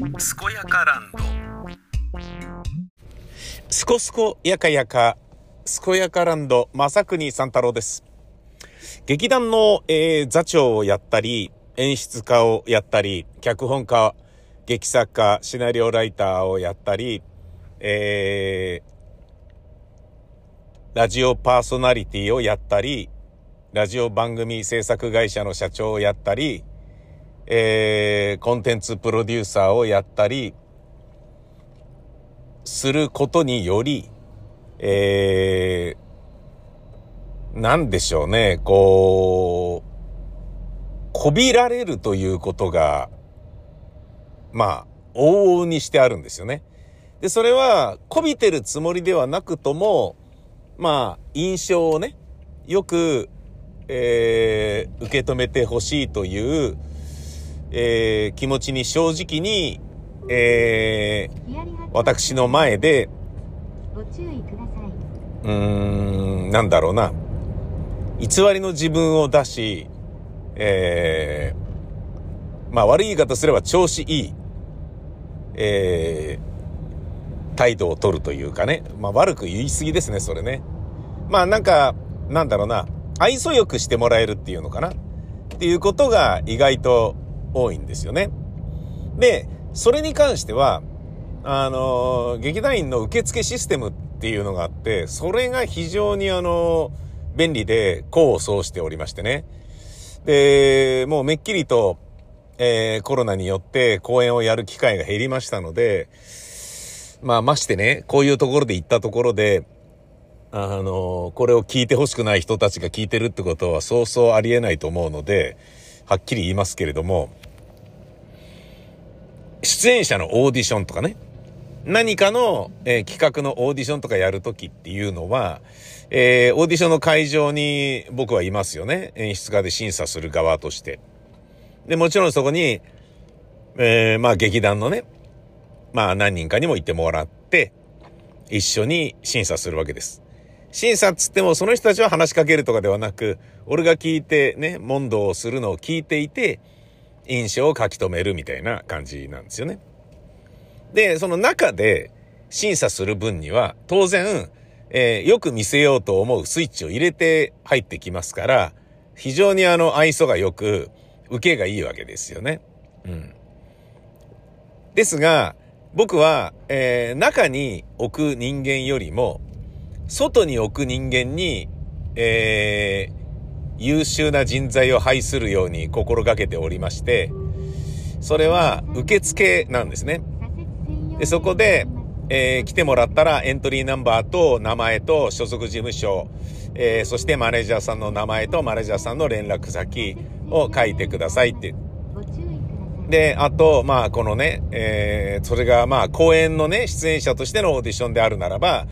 健やかランドすこすこやかやか、すこやかランド、正国三太郎です。劇団の、えー座長をやったり、演出家をやったり、脚本家、劇作家、シナリオライターをやったり、えーラジオパーソナリティをやったり、ラジオ番組制作会社の社長をやったり、えーコンテンツプロデューサーをやったり、することにより、えー、なんでしょうね、こう、こびられるということが、まあ、往々にしてあるんですよね。で、それは、こびてるつもりではなくとも、まあ、印象をね、よく、えー、受け止めてほしいという、えー、気持ちに正直に、えー、私の前で、うーん、なんだろうな。偽りの自分を出し、えー、まあ悪い言い方すれば調子いい、えー、態度を取るというかね。まあ悪く言い過ぎですね、それね。まあなんか、なんだろうな。愛想よくしてもらえるっていうのかな。っていうことが意外と多いんですよね。で、それに関しては、あの、劇団員の受付システムっていうのがあって、それが非常にあの、便利で功を奏しておりましてね。で、もうめっきりと、えーコロナによって公演をやる機会が減りましたので、まあましてね、こういうところで行ったところで、あの、これを聞いてほしくない人たちが聞いてるってことはそうそうありえないと思うので、はっきり言いますけれども、出演者のオーディションとかね、何かの、えー企画のオーディションとかやるときっていうのは、えーオーディションの会場に僕はいますよね。演出家で審査する側として。で、もちろんそこに、えーまあ劇団のね、まあ何人かにもいてもらって、一緒に審査するわけです。審査っつってもその人たちは話しかけるとかではなく、俺が聞いてね、問答をするのを聞いていて、印象を書き留めるみたいな感じなんですよね。で、その中で審査する分には、当然、えーよく見せようと思うスイッチを入れて入ってきますから、非常にあの愛想が良く、受けがいいわけですよね。うん。ですが、僕は、えー中に置く人間よりも、外に置く人間に、えー優秀な人材を配するように心がけておりまして、それは受付なんですね。で、そこで、えー来てもらったらエントリーナンバーと名前と所属事務所、えーそしてマネージャーさんの名前とマネージャーさんの連絡先を書いてくださいって。ご注意ください。で、あと、まあ、このね、えーそれがまあ、公演のね、出演者としてのオーディションであるならば、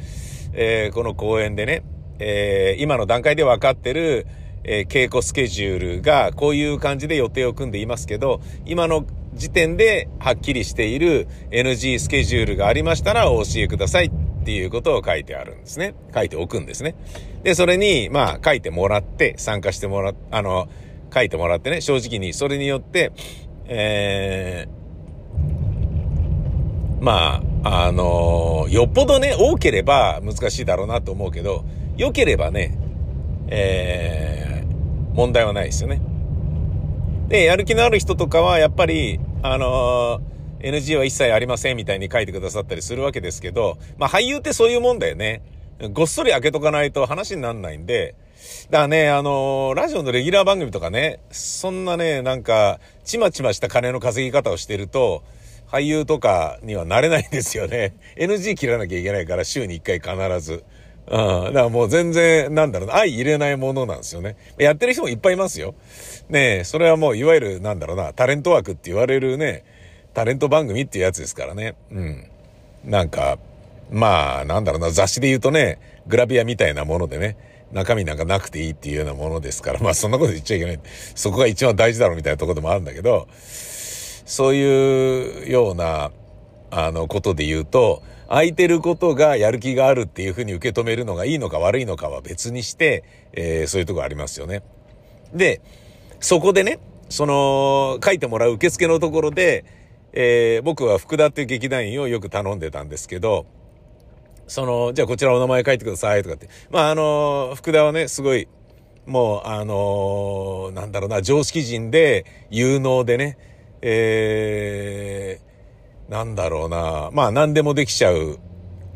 えーこの公演でね、えー今の段階で分かってる、え稽古スケジュールがこういう感じで予定を組んでいますけど、今の時点ではっきりしている NG スケジュールがありましたらお教えくださいっていうことを書いてあるんですね。書いておくんですね。で、それに、まあ、書いてもらって、参加してもらっ、あの、書いてもらってね、正直に、それによって、えーまあ、あのよっぽどね、多ければ難しいだろうなと思うけど、良ければね、えー問題はないですよね。で、やる気のある人とかは、やっぱり、あのー NG は一切ありませんみたいに書いてくださったりするわけですけど、まあ俳優ってそういうもんだよね。ごっそり開けとかないと話にならないんで、だからね、あのーラジオのレギュラー番組とかね、そんなね、なんか、ちまちました金の稼ぎ方をしてると、俳優とかにはなれないんですよね。NG 切らなきゃいけないから、週に1回必ず。うん。だからもう全然、なんだろうな、相入れないものなんですよね。やってる人もいっぱいいますよ。ねえ、それはもう、いわゆる、なんだろうな、タレント枠って言われるね、タレント番組っていうやつですからね。うん。なんか、まあ、なんだろうな、雑誌で言うとね、グラビアみたいなものでね、中身なんかなくていいっていうようなものですから、まあそんなこと言っちゃいけない。そこが一番大事だろうみたいなとこでもあるんだけど、そういうような、あの、ことで言うと、空いてることがやる気があるっていうふうに受け止めるのがいいのか悪いのかは別にして、えーそういうとこありますよね。で、そこでね、その、書いてもらう受付のところで、えー、僕は福田っていう劇団員をよく頼んでたんですけど、その、じゃあこちらお名前書いてくださいとかって。まあ、あの、福田はね、すごい、もう、あのなんだろうな、常識人で、有能でね、えー、なんだろうな、まあ、何でもできちゃう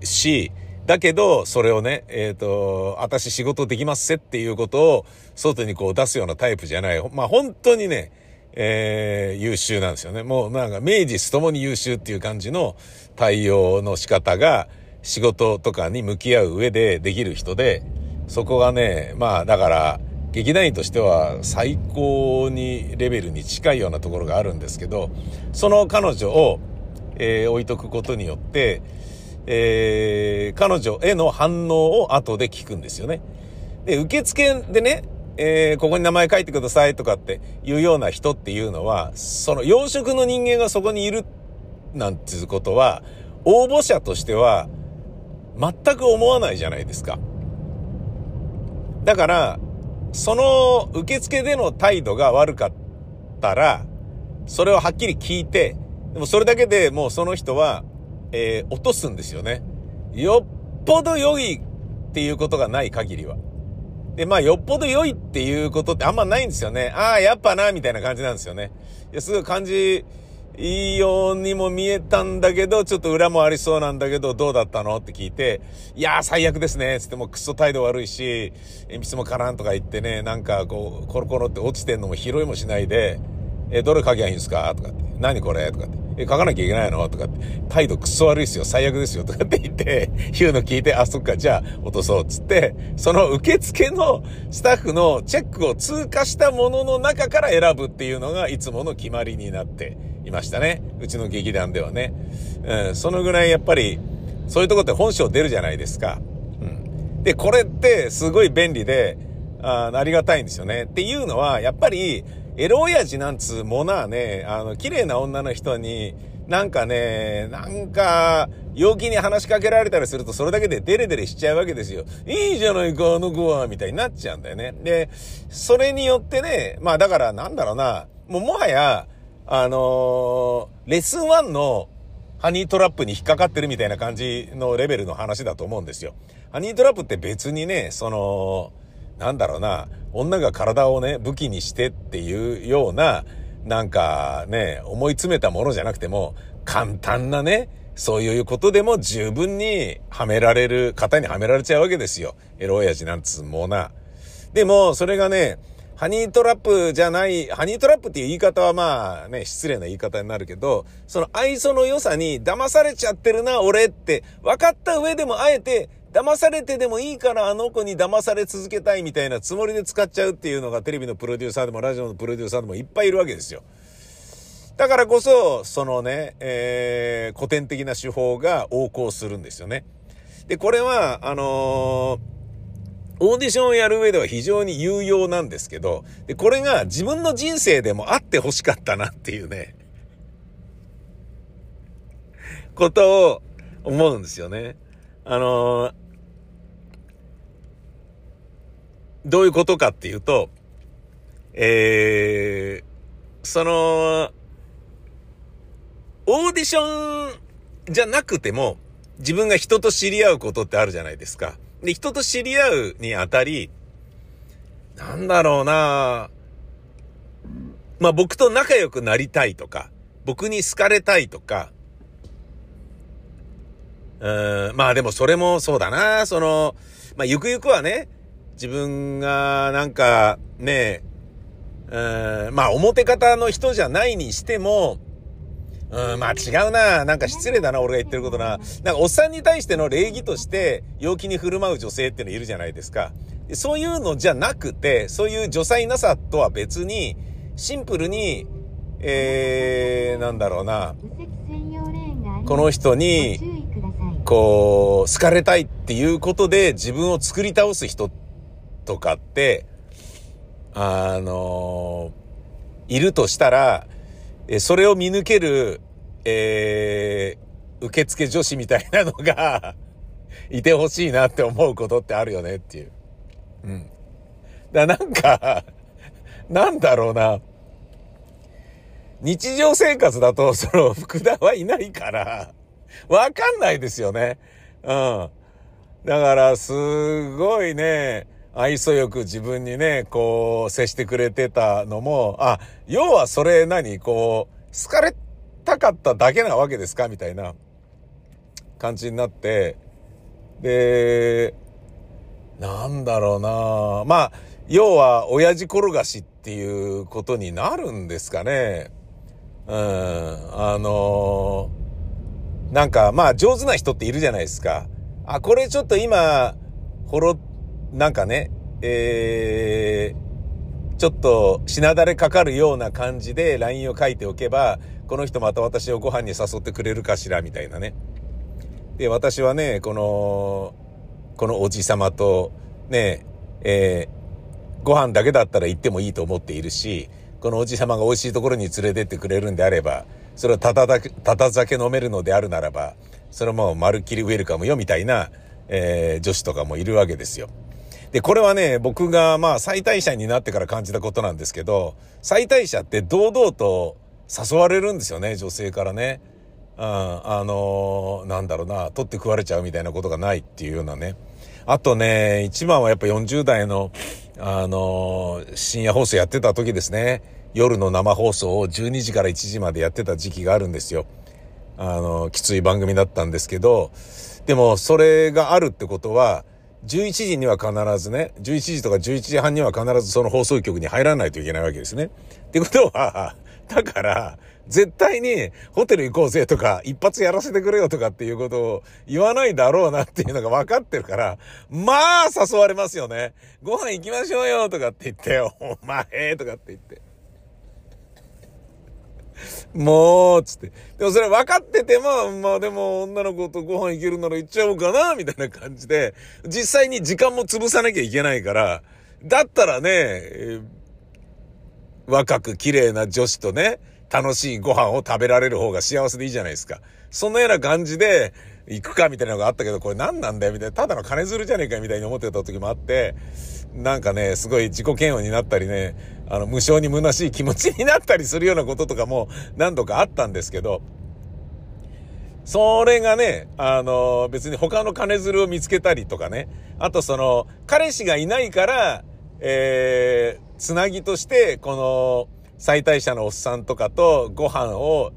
し、だけど、それをね、えっ、ー、と、私仕事できますせっていうことを、外にこう出すようなタイプじゃない。まあ、本当にね、えー、優秀なんですよね。もうなんか明治ともに優秀っていう感じの対応の仕方が仕事とかに向き合う上でできる人で、そこがね、まあだから劇団員としては最高にレベルに近いようなところがあるんですけど、その彼女を、えー、置いとくことによって、えー、彼女への反応を後で聞くんですよね。で、受付でね、えー、ここに名前書いてくださいとかっていうような人っていうのは、その養殖の人間がそこにいるなんていうことは、応募者としては全く思わないじゃないですか。だから、その受付での態度が悪かったら、それをはっきり聞いて、でもそれだけでもうその人は、えー、落とすんですよね。よっぽど良いっていうことがない限りは。で、まあ、よっぽど良いっていうことってあんまないんですよね。ああ、やっぱな、みたいな感じなんですよね。いや、すごい感じ、いいようにも見えたんだけど、ちょっと裏もありそうなんだけど、どうだったのって聞いて、いやー最悪ですね。つってもクソ態度悪いし、鉛筆もカランとか言ってね、なんかこう、コロコロって落ちてんのも拾いもしないで、え、どれ書きゃいいんですか？とかって。何これ？とかって。え、書かなきゃいけないの？とかって。態度クソ悪いっすよ。最悪ですよ。とかって言って、言うの聞いて、あ、そっか、じゃあ落とそう。つって、その受付のスタッフのチェックを通過したものの中から選ぶっていうのがいつもの決まりになっていましたね。うちの劇団ではね。うん、そのぐらいやっぱり、そういうとこって本性出るじゃないですか。うん。で、これってすごい便利で、あありがたいんですよね。っていうのは、やっぱり、エロ親父なんつうものはね、あの、綺麗な女の人に、なんかね、なんか、陽気に話しかけられたりすると、それだけでデレデレしちゃうわけですよ。いいじゃないか、あの子は、みたいになっちゃうんだよね。で、それによってね、まあだからなんだろうな、もうもはや、あのー、レッスン1のハニートラップに引っかかってるみたいな感じのレベルの話だと思うんですよ。ハニートラップって別にね、その、なんだろうな、女が体をね、武器にしてっていうような、なんかね、思い詰めたものじゃなくても、簡単なね、そういうことでも十分にはめられる、型にはめられちゃうわけですよ。エロ親父なんつうもな。でも、それがね、ハニートラップじゃない、ハニートラップっていう言い方はまあね、失礼な言い方になるけど、その愛想の良さに騙されちゃってるな、俺って分かった上でもあえて騙されてでもいいからあの子に騙され続けたいみたいなつもりで使っちゃうっていうのがテレビのプロデューサーでもラジオのプロデューサーでもいっぱいいるわけですよ。だからこそ、そのね、えー、古典的な手法が横行するんですよね。で、これは、あのー、オーディションをやる上では非常に有用なんですけど、で、これが自分の人生でもあって欲しかったなっていうね、ことを思うんですよね。あのー、どういうことかっていうと、えー、その、オーディションじゃなくても、自分が人と知り合うことってあるじゃないですか。で、人と知り合うにあたり、なんだろうなまあ僕と仲良くなりたいとか、僕に好かれたいとか、うん、まあでもそれもそうだな、その、まあゆくゆくはね、自分がなんかね、うん、まあ表方の人じゃないにしても、うん、まあ違うな。なんか失礼だな、俺が言ってることな。なんかおっさんに対しての礼儀として陽気に振る舞う女性っていうのいるじゃないですか。そういうのじゃなくて、そういう女才なさとは別に、シンプルに、えー、なんだろうな。この人に、こう、好かれたいっていうことで自分を作り倒す人ってとかって、あのいるとしたら、それを見抜ける、えー、受付女子みたいなのが いてほしいなって思うことってあるよねっていう。うん。だなんかなんだろうな。日常生活だと、その、福田はいないから、わかんないですよね。うん。だから、すごいね、愛想よく自分にね、こう、接してくれてたのも、あ、要はそれ何こう、好かれたかっただけなわけですか？みたいな。感じになって、で、なんだろうな。まあ、要は、親父転がしっていうことになるんですかね。うん、あのなんか、まあ、上手な人っているじゃないですか。あ、これちょっと今、ほろ、なんかね、えー、ちょっと、品だれかかるような感じで LINE を書いておけば、この人また私をご飯に誘ってくれるかしら、みたいなね。で、私はね、この、このおじさまと、ね、えー、ご飯だけだったら行ってもいいと思っているし、このおじさまが美味しいところに連れてってくれるんであれば、それをたただ、たた酒飲めるのであるならば、それもまるっきりウェルカムよみたいな、えー、女子とかもいるわけですよ。で、これはね、僕がまあ最大者になってから感じたことなんですけど、最大者って堂々と誘われるんですよね、女性からね。うん、あのーなんだろうな、取って食われちゃうみたいなことがないっていうようなね。あとね、一番はやっぱ40代の、あのー深夜放送やってた時ですね。夜の生放送を12時から1時までやってた時期があるんですよ。あの、きつい番組だったんですけど、でもそれがあるってことは、11時には必ずね、11時とか11時半には必ずその放送局に入らないといけないわけですね。ってことは、だから、絶対にホテル行こうぜとか、一発やらせてくれよとかっていうことを言わないだろうなっていうのが分かってるから、まあ誘われますよね。ご飯行きましょうよとかって言って、お前とかって言って。もう、つって。でもそれ分かってても、まあでも女の子とご飯行けるなら行っちゃおうかな、みたいな感じで、実際に時間も潰さなきゃいけないから、だったらね、えー若く綺麗な女子とね、楽しいご飯を食べられる方が幸せでいいじゃないですか。そんなような感じで行くかみたいなのがあったけど、これ何なんだよみたいな、ただの金づるじゃねえかみたいに思ってた時もあって、なんかね、すごい自己嫌悪になったりね、あの、無性に虚しい気持ちになったりするようなこととかも何度かあったんですけど、それがね、あの、別に他の金づるを見つけたりとかね、あとその、彼氏がいないから、えー、つなぎとして、この、最大者のおっさんとかとご飯を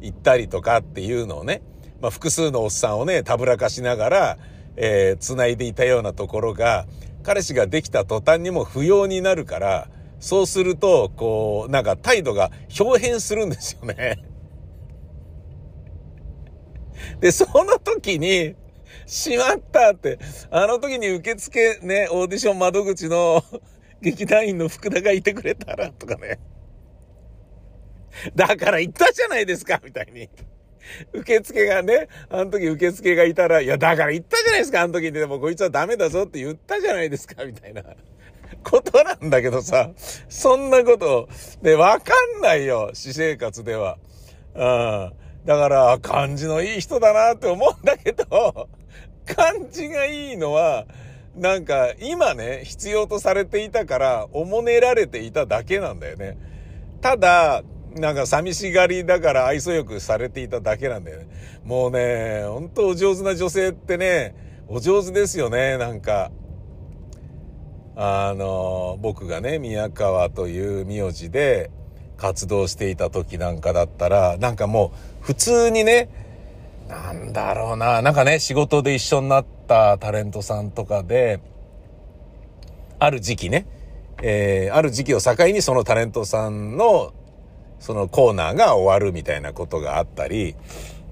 行ったりとかっていうのをね、まあ、複数のおっさんをね、たぶらかしながら、えー、繋いでいたようなところが、彼氏ができた途端にも不要になるから、そうすると、こう、なんか態度が表変するんですよね。で、その時に、しまったって、あの時に受付ね、オーディション窓口の 劇団員の福田がいてくれたら、とかね。だから言ったじゃないですか、みたいに。受付がね、あの時受付がいたら、いや、だから言ったじゃないですか、あの時に。でもこいつはダメだぞって言ったじゃないですか、みたいな。ことなんだけどさ、そんなこと、ね、わかんないよ、私生活では。うん。だから、感じのいい人だなって思うんだけど、感じがいいのは、なんか、今ね、必要とされていたから、おもねられていただけなんだよね。ただ、なんか寂しがりだから愛想よくされていただけなんだよね。もうね、ほんとお上手な女性ってね、お上手ですよね、なんか。あの、僕がね、宮川という名字で活動していた時なんかだったら、なんかもう普通にね、なんだろうな、なんかね、仕事で一緒になったタレントさんとかで、ある時期ね、えーある時期を境にそのタレントさんのそのコーナーが終わるみたいなことがあったり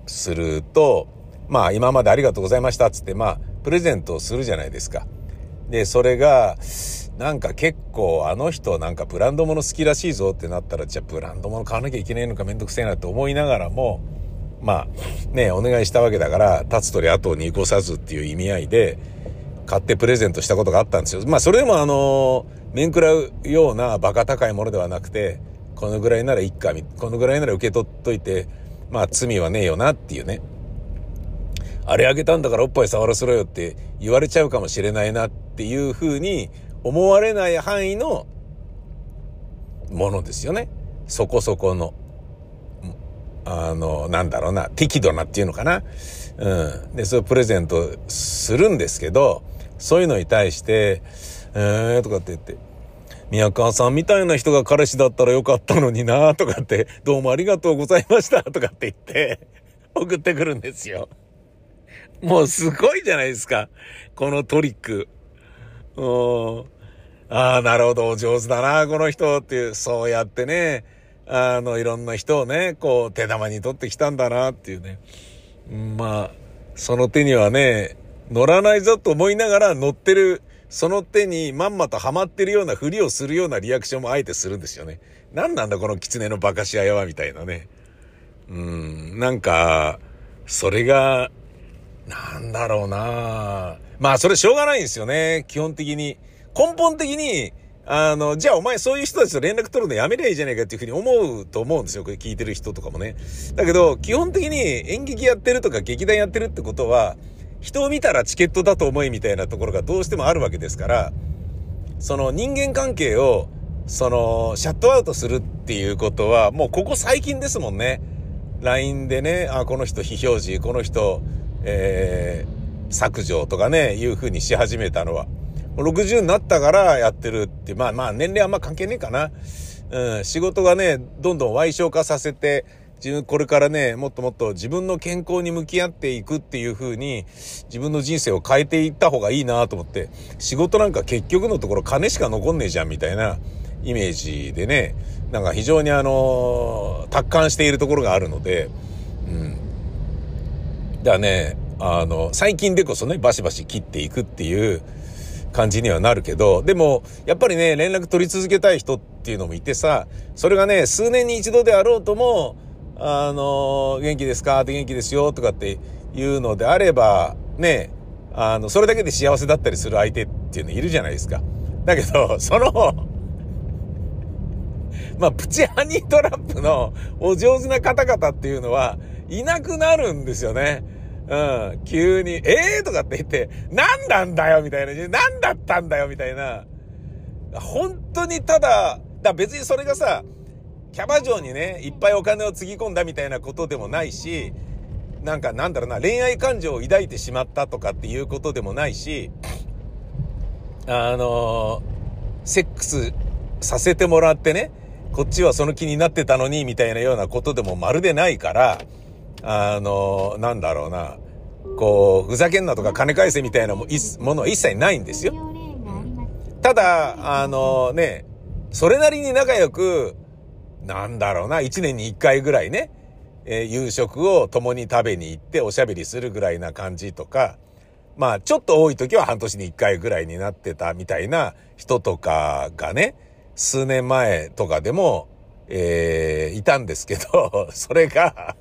すると、まあ今までありがとうございましたっつって、まあプレゼントをするじゃないですか。で、それが、なんか結構あの人なんかブランド物好きらしいぞってなったら、じゃあブランド物買わなきゃいけないのかめんどくせえなって思いながらも、まあね、お願いしたわけだから、立つ鳥後に越さずっていう意味合いで、買ってプレゼントしたことがあったんですよ。まあそれでもあの、面食らうようなバカ高いものではなくて、このぐらいならいっか、このぐらいなら受け取っといて、まあ罪はねえよなっていうね。あれあげたんだからおっぱい触らせろよって言われちゃうかもしれないなっていうふうに思われない範囲のものですよね。そこそこの。あの、なんだろうな、適度なっていうのかな。うん。で、それをプレゼントするんですけど、そういうのに対して、えーとかって言って、宮川さんみたいな人が彼氏だったらよかったのになとかって、どうもありがとうございましたとかって言って、送ってくるんですよ。もうすごいじゃないですか。このトリック。うん。ああ、なるほど、お上手だな、この人っていう、そうやってね、あの、いろんな人をね、こう、手玉に取ってきたんだなっていうね。まあ、その手にはね、乗らないぞと思いながら乗ってる、その手にまんまとハマってるようなふりをするようなリアクションもあえてするんですよね。何なんだこの狐のバカしあやはみたいなね。うん、なんか、それが、なんだろうなまあそれしょうがないんですよね。基本的に。根本的に、あの、じゃあお前そういう人たちと連絡取るのやめりゃいいじゃないかっていうふうに思うと思うんですよ。これ聞いてる人とかもね。だけど、基本的に演劇やってるとか劇団やってるってことは、人を見たらチケットだと思いみたいなところがどうしてもあるわけですから、その人間関係を、その、シャットアウトするっていうことは、もうここ最近ですもんね。LINE でね、あ、この人非表示、この人、えー、削除とかね、いう風にし始めたのは。60になったからやってるって、まあまあ年齢あんま関係ねえかな。うん、仕事がね、どんどん矮小化させて、自分、これからね、もっともっと自分の健康に向き合っていくっていう風に、自分の人生を変えていった方がいいなと思って、仕事なんか結局のところ金しか残んねえじゃんみたいなイメージでね、なんか非常にあの、達観しているところがあるので、だね、あの、最近でこそね、バシバシ切っていくっていう、感じにはなるけど、でも、やっぱりね、連絡取り続けたい人っていうのもいてさ、それがね、数年に一度であろうとも、あの、元気ですか？って元気ですよとかっていうのであれば、ね、あの、それだけで幸せだったりする相手っていうのいるじゃないですか。だけど、その、まあ、プチハニートラップのお上手な方々っていうのは、いなくなるんですよね。うん、急に、ええー、とかって言って、何なんだよみたいな、何だったんだよみたいな。本当にただ、だ別にそれがさ、キャバ嬢にね、いっぱいお金をつぎ込んだみたいなことでもないし、なんかなんだろうな、恋愛感情を抱いてしまったとかっていうことでもないし、あのセックスさせてもらってね、こっちはその気になってたのに、みたいなようなことでもまるでないから、あの、なんだろうな、こう、ふざけんなとか金返せみたいなものは一切ないんですよ。ただ、あのね、それなりに仲良く、なんだろうな、一年に一回ぐらいね、えー、夕食を共に食べに行っておしゃべりするぐらいな感じとか、まあ、ちょっと多い時は半年に一回ぐらいになってたみたいな人とかがね、数年前とかでも、えー、いたんですけど、それが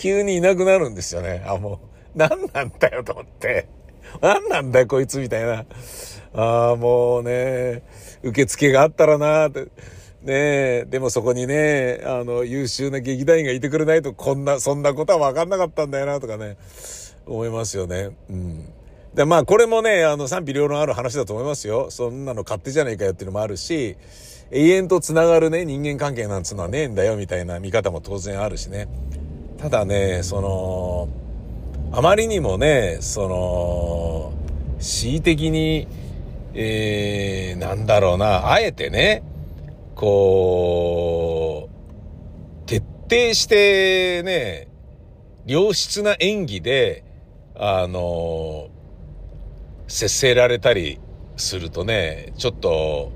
急にいなくなるんですよね。あ、もう、何なんだよと思って。何なんだよこいつみたいな。ああ、もうね、受付があったらなって。ねえ、でもそこにね、あの、優秀な劇団員がいてくれないと、こんな、そんなことは分かんなかったんだよな、とかね、思いますよね。うん。で、まあ、これもね、あの、賛否両論ある話だと思いますよ。そんなの勝手じゃねえかよっていうのもあるし、永遠と繋がるね、人間関係なんつうのはねえんだよ、みたいな見方も当然あるしね。ただね、その、あまりにもね、その、恣意的に、えー、なんだろうな、あえてね、こう、徹底してね、良質な演技で、あの、接せられたりするとね、ちょっと、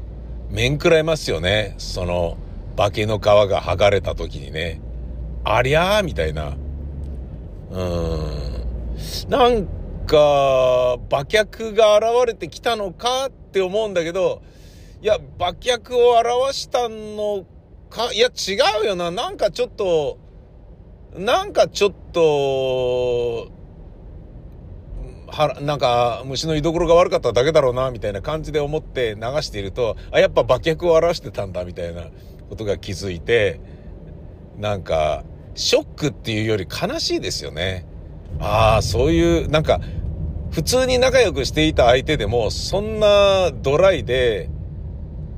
面食らいますよね。その、化けの皮が剥がれた時にね。ありゃーみたいな。うん。なんか、馬脚が現れてきたのかって思うんだけど、いや、馬脚を表したのか、いや、違うよな。なんかちょっと、なんかちょっと、は、なんか、虫の居所が悪かっただけだろうな、みたいな感じで思って流していると、あ、やっぱ馬脚を表してたんだ、みたいなことが気づいて、なんか、ショックっていうより悲しいですよね。ああ、そういう、なんか、普通に仲良くしていた相手でも、そんなドライで、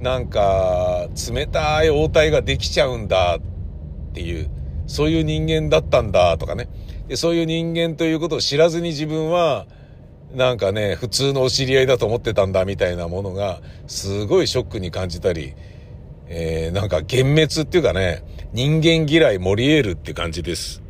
なんか、冷たい応対ができちゃうんだっていう。そういう人間だったんだとかね。でそういう人間ということを知らずに自分は、なんかね、普通のお知り合いだと思ってたんだみたいなものが、すごいショックに感じたり、えー、なんか幻滅っていうかね、人間嫌いモリエールって感じです。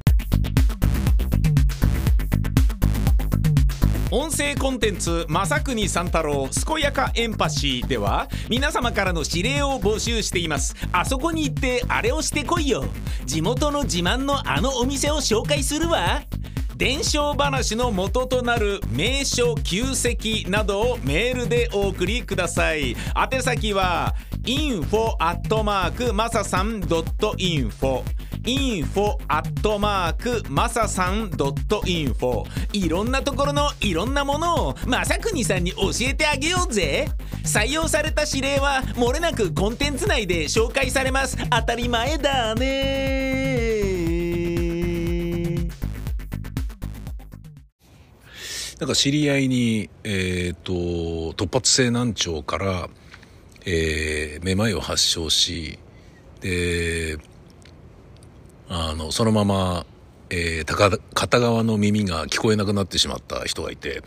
音声コンテンツ「正国三太郎健やかエンパシー」では皆様からの指令を募集しています。あそこに行ってあれをしてこいよ。地元の自慢のあのお店を紹介するわ。伝承話の元となる名所旧跡などをメールでお送りください。宛先は info アットマークマサさん .info. info アットマークマサさん .info. いろんなところのいろんなものをまさくにさんに教えてあげようぜ。採用された指令はもれなくコンテンツ内で紹介されます。当たり前だね。なんか知り合いに、えっ、ー、と突発性難聴から、えー、めまいを発症しであの、そのまま、えー、片側の耳が聞こえなくなってしまった人がいて、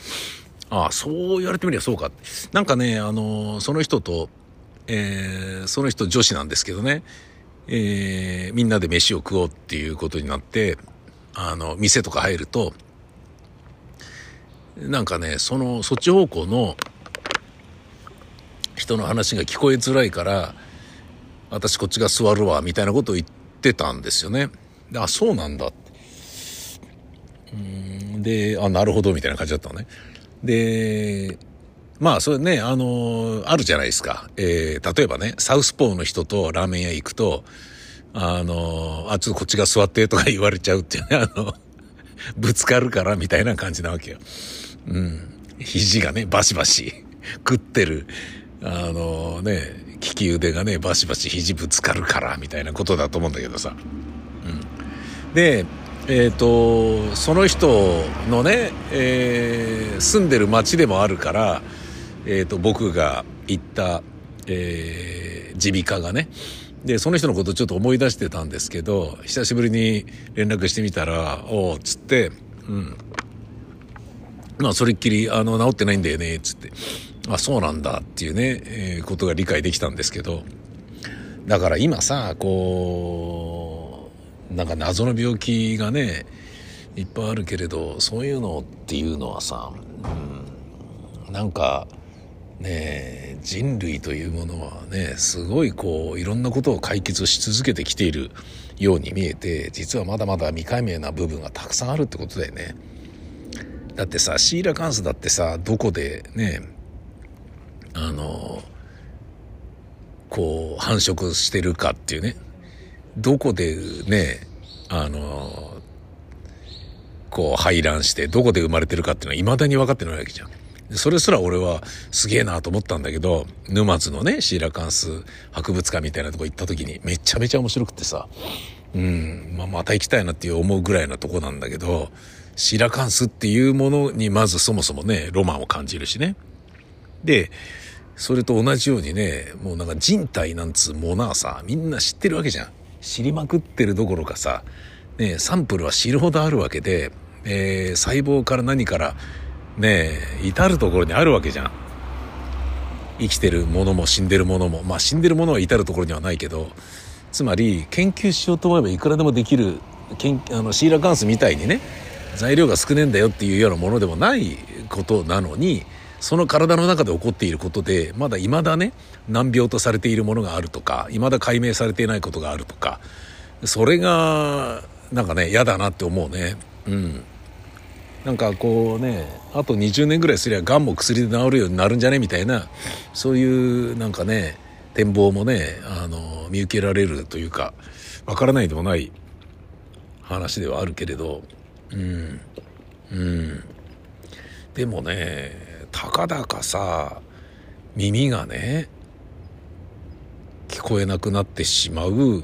ああ、そう言われてみりゃそうか。なんかね、あの、その人と、えー、その人女子なんですけどね、えー、みんなで飯を食おうっていうことになって、あの、店とか入ると、なんかね、その、そっち方向の人の話が聞こえづらいから、私こっちが座るわ、みたいなことを言って、たんですよね。であ、そうなんだ。うんで、あ、なるほど、みたいな感じだったのね。で、まあ、それね、あのあるじゃないですか。えー、例えばね、サウスポーの人とラーメン屋行くと、あのあ、ちょっとこっちが座ってとか言われちゃうっていうね、あの、ぶつかるからみたいな感じなわけよ。うん。肘がね、バシバシ食ってる、あのね、利き腕がね、バシバシ肘ぶつかるから、みたいなことだと思うんだけどさ。うん。で、えっ、ー、と、その人のね、えー、住んでる町でもあるから、えっ、ー、と、僕が行った、えー、耳鼻科がね、で、その人のことちょっと思い出してたんですけど、久しぶりに連絡してみたら、おう、つって、うん。まあ、それっきり、あの、治ってないんだよね、つって。あ、そうなんだっていうね、えー、ことが理解できたんですけど、だから今さ、こう、なんか謎の病気がね、いっぱいあるけれど、そういうのっていうのはさ、うん、なんか、ね人類というものはね、すごいこう、いろんなことを解決し続けてきているように見えて、実はまだまだ未解明な部分がたくさんあるってことだよね。だってさ、シーラカンスだってさ、どこでね、あの、こう、繁殖してるかっていうね。どこでね、あの、こう排卵してどこで生まれてるかっていうのは未だに分かってないわけじゃん。それすら俺はすげえなと思ったんだけど、沼津のね、シーラカンス博物館みたいなとこ行った時にめちゃめちゃ面白くてさ、うん、まあ、また行きたいなっていう思うぐらいなとこなんだけど、シーラカンスっていうものにまずそもそもね、ロマンを感じるしね。で、それと同じようにね、もうなんか人体なんつうものはさ、みんな知ってるわけじゃん。知りまくってるどころかさ、ね、サンプルは知るほどあるわけで、えー、細胞から何から、ね、至るところにあるわけじゃん。生きてるものも死んでるものも。まあ死んでるものは至るところにはないけど、つまり研究しようと思えばいくらでもできる、あのシーラカンスみたいにね、材料が少ねえんだよっていうようなものでもないことなのに、その体の中で起こっていることでまだ未だね難病とされているものがあるとか未だ解明されていないことがあるとかそれがなんかね嫌だなって思うね。うん。なんかこうねあと20年ぐらいすりゃがんも薬で治るようになるんじゃねみたいなそういうなんかね展望もねあの見受けられるというかわからないでもない話ではあるけれどうん。うん。でもねたかだかさ耳がね聞こえなくなってしまう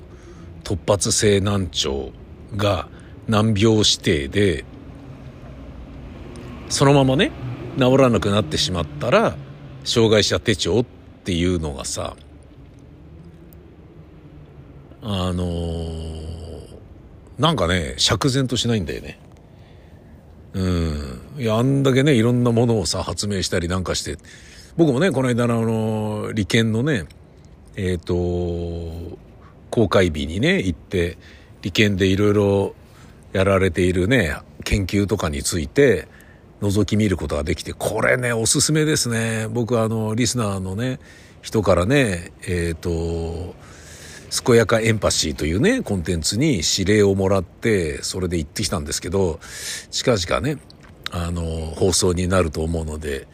突発性難聴が難病指定でそのままね治らなくなってしまったら障害者手帳っていうのがさあのー、なんかね、釈然としないんだよね。うん。いや、あんだけね、いろんなものをさ、発明したりなんかして、僕もね、この間のあの、利権のね、えっ、と、公開日にね、行って、利権でいろいろやられているね、研究とかについて、覗き見ることができて、これね、おすすめですね。僕はあの、リスナーのね、人からね、えっ、と、健やかエンパシーというね、コンテンツに指令をもらって、それで行ってきたんですけど、近々ね、あの、放送になると思うので、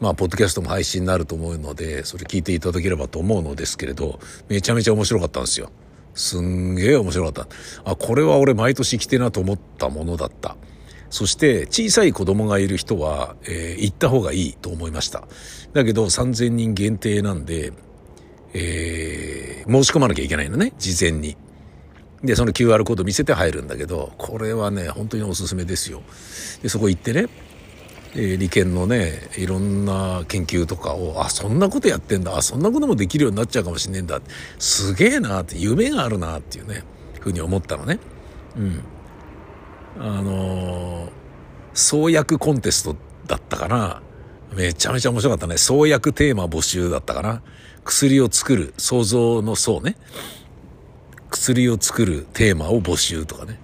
まあ、ポッドキャストも配信になると思うので、それ聞いていただければと思うのですけれど、めちゃめちゃ面白かったんですよ。すんげえ面白かった。あ、これは俺毎年来てなと思ったものだった。そして、小さい子供がいる人は、えー行った方がいいと思いました。だけど、3000人限定なんで、えー申し込まなきゃいけないのね、事前に。で、その QR コード見せて入るんだけど、これはね、本当におすすめですよ。で、そこ行ってね、えー理研のね、いろんな研究とかを、あ、そんなことやってんだ、あ、そんなこともできるようになっちゃうかもしんねえんだ、すげえなって、夢があるなっていうね、ふうに思ったのね。うん。あのー創薬コンテストだったかな。めちゃめちゃ面白かったね。創薬テーマ募集だったかな。薬を作る、創造の創ね。薬を作るテーマを募集とかね。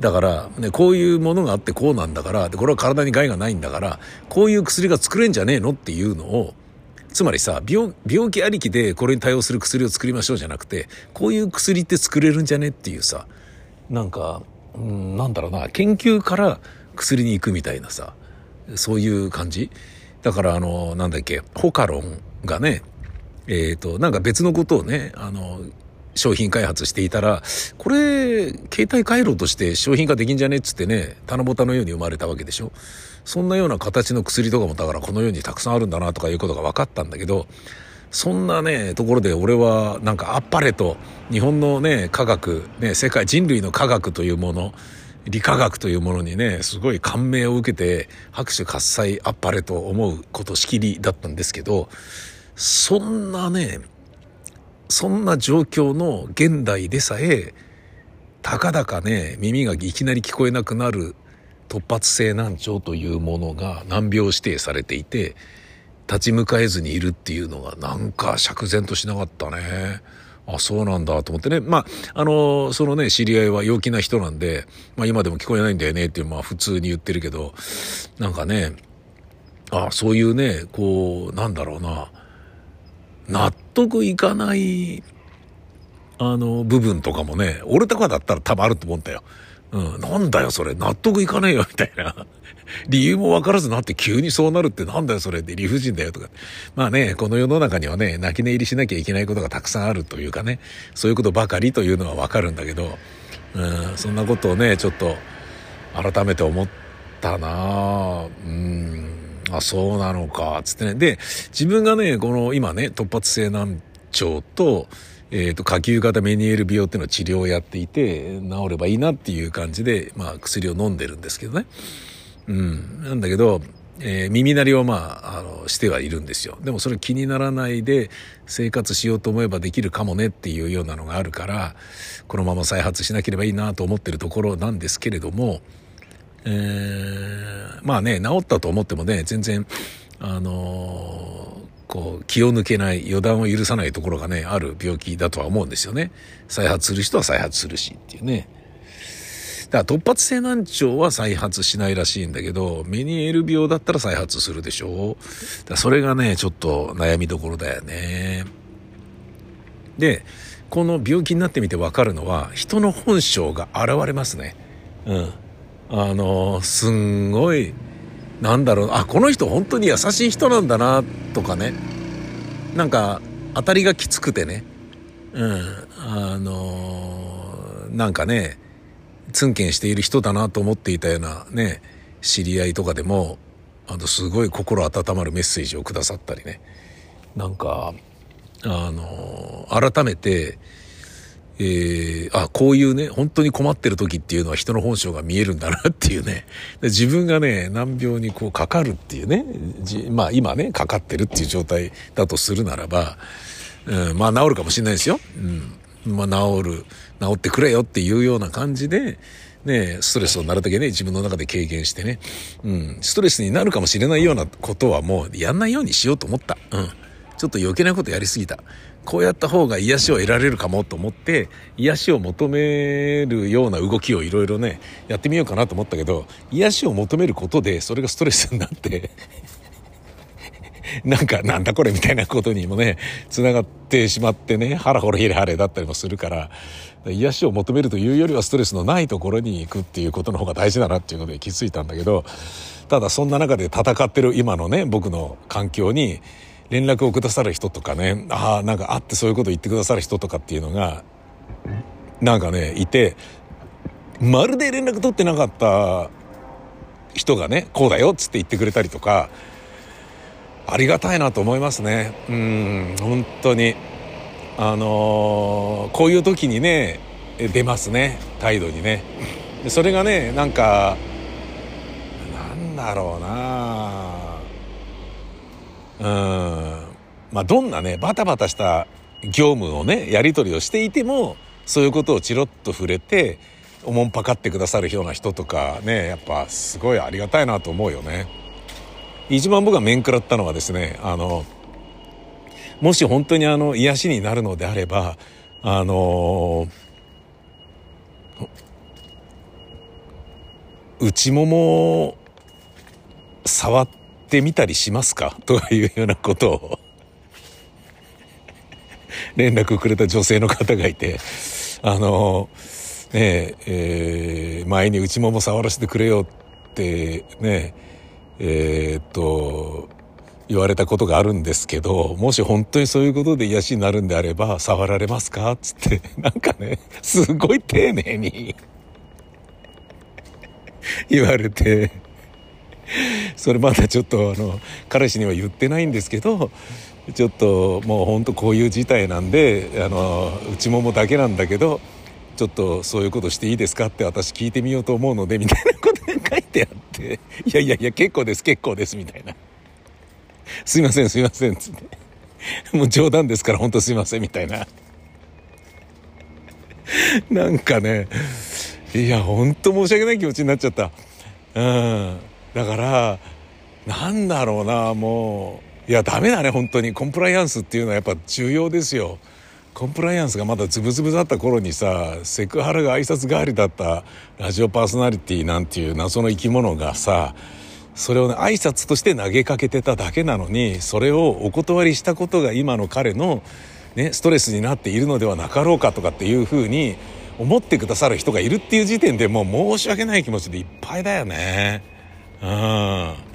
だから、ね、こういうものがあってこうなんだから、で、これは体に害がないんだから、こういう薬が作れんじゃねえのっていうのを、つまりさ、病、病気ありきでこれに対応する薬を作りましょうじゃなくて、こういう薬って作れるんじゃねっていうさ、なんか、うん、なんだろうな、研究から薬に行くみたいなさ、そういう感じだからあの、なんだっけ、ホカロンがね、えっ、と、なんか別のことをね、あの、商品開発していたら、これ、携帯回路として商品化できんじゃねっつってね、棚ぼたのように生まれたわけでしょ。そんなような形の薬とかもだからこの世にたくさんあるんだなとかいうことが分かったんだけど、そんなね、ところで俺はなんかあっぱれと日本のね、科学、ね、世界人類の科学というもの、理化学というものにね、すごい感銘を受けて拍手喝采あっぱれと思うことしきりだったんですけど、そんなね、そんな状況の現代でさえ、たかだかね、耳がいきなり聞こえなくなる突発性難聴というものが難病指定されていて、立ち向かえずにいるっていうのがなんか釈然としなかったね。あ、そうなんだと思ってね。まあ、あの、そのね、知り合いは陽気な人なんで、まあ今でも聞こえないんだよねっていう、まあ普通に言ってるけど、なんかね、あ、そういうね、こう、なんだろうな、納得いかない、あの、部分とかもね、俺とかだったら多分あると思うんだよ。うん、なんだよそれ、納得いかねえよ、みたいな。理由もわからずなって急にそうなるってなんだよそれ。って理不尽だよとか。まあね、この世の中にはね、泣き寝入りしなきゃいけないことがたくさんあるというかね、そういうことばかりというのはわかるんだけど、うん、そんなことをね、ちょっと改めて思ったな。あうん、あ、そうなのか、つってね。で、自分がね、この今ね、突発性難聴と、えっ、と、下級型メニエール病っていうのを治療をやっていて、治ればいいなっていう感じで、まあ、薬を飲んでるんですけどね。うん。なんだけど、えー耳鳴りをまあ、あの、してはいるんですよ。でもそれ気にならないで生活しようと思えばできるかもねっていうようなのがあるから、このまま再発しなければいいなと思ってるところなんですけれども、えーまあね、治ったと思ってもね、全然、あのこう、気を抜けない、予断を許さないところがね、ある病気だとは思うんですよね。再発する人は再発するしっていうね。だから突発性難聴は再発しないらしいんだけど、メニエール病だったら再発するでしょだそれがね、ちょっと悩みどころだよね。で、この病気になってみてわかるのは、人の本性が現れますね。うん。あの、すんごい、なんだろう、あ、この人本当に優しい人なんだな、とかね。なんか、当たりがきつくてね。うん。あの、なんかね、ツンケンしている人だなと思っていたようなね、知り合いとかでも、あの、すごい心温まるメッセージをくださったりね。なんか、あの、改めて、えーあ、こういうね、本当に困ってる時っていうのは人の本性が見えるんだなっていうね。で自分がね、難病にこうかかるっていうね、まあ今ね、かかってるっていう状態だとするならば、うん、まあ治るかもしれないですよ。うん。まあ、治る、治ってくれよっていうような感じで、ね、ストレスをなるだけね、自分の中で軽減してね、うん、ストレスになるかもしれないようなことはもうやんないようにしようと思った。うん。ちょっと余計なことやりすぎた。こうやった方が癒しを得られるかもと思って、癒しを求めるような動きをいろいろね、やってみようかなと思ったけど、癒しを求めることで、それがストレスになって なんか、なんだこれみたいなことにもね、繋がってしまってね、ハラホラヒレハレだったりもするから、癒しを求めるというよりはストレスのないところに行くっていうことの方が大事だなっていうことで気づいたんだけど、ただそんな中で戦ってる今のね、僕の環境に、連絡をくださる人とかねああなんか会ってそういうこと言ってくださる人とかっていうのがなんかねいてまるで連絡取ってなかった人がねこうだよっつって言ってくれたりとかありがたいなと思いますね。うん本当に。あのー、こういう時にね出ますね。態度にね。それがねなんかなんだろうなうんまあどんなねバタバタした業務をねやり取りをしていてもそういうことをチロッと触れておもんぱかってくださるような人とかねやっぱすごいありがたいなと思うよね。一番僕が面食らったのはですねあのもし本当にあの癒しになるのであればあの内もも触ってってみたりしますか？というようなことを。連絡くれた女性の方がいて、あの、ねえ、えー、前に内もも触らせてくれよってね、えー、っと、言われたことがあるんですけど、もし本当にそういうことで癒しになるんであれば、触られますか？つって、なんかね、すごい丁寧に 言われて、それまだちょっとあの彼氏には言ってないんですけどちょっともうほんとこういう事態なんであの内ももだけなんだけどちょっとそういうことしていいですかって私聞いてみようと思うのでみたいなことが書いてあっていやいやいや結構です結構ですみたいな。すいませんすいませんつって。もう冗談ですから本当すいませんみたいな。なんかねいや本当申し訳ない気持ちになっちゃった。うん。だからなんだろうなもう。いやダメだね本当に。コンプライアンスっていうのはやっぱ重要ですよ。コンプライアンスがまだズブズブだった頃にさセクハラが挨拶代わりだったラジオパーソナリティなんていう謎の生き物がさそれをね挨拶として投げかけてただけなのにそれをお断りしたことが今の彼の、ね、ストレスになっているのではなかろうかとかっていうふうに思ってくださる人がいるっていう時点でもう申し訳ない気持ちでいっぱいだよね。うん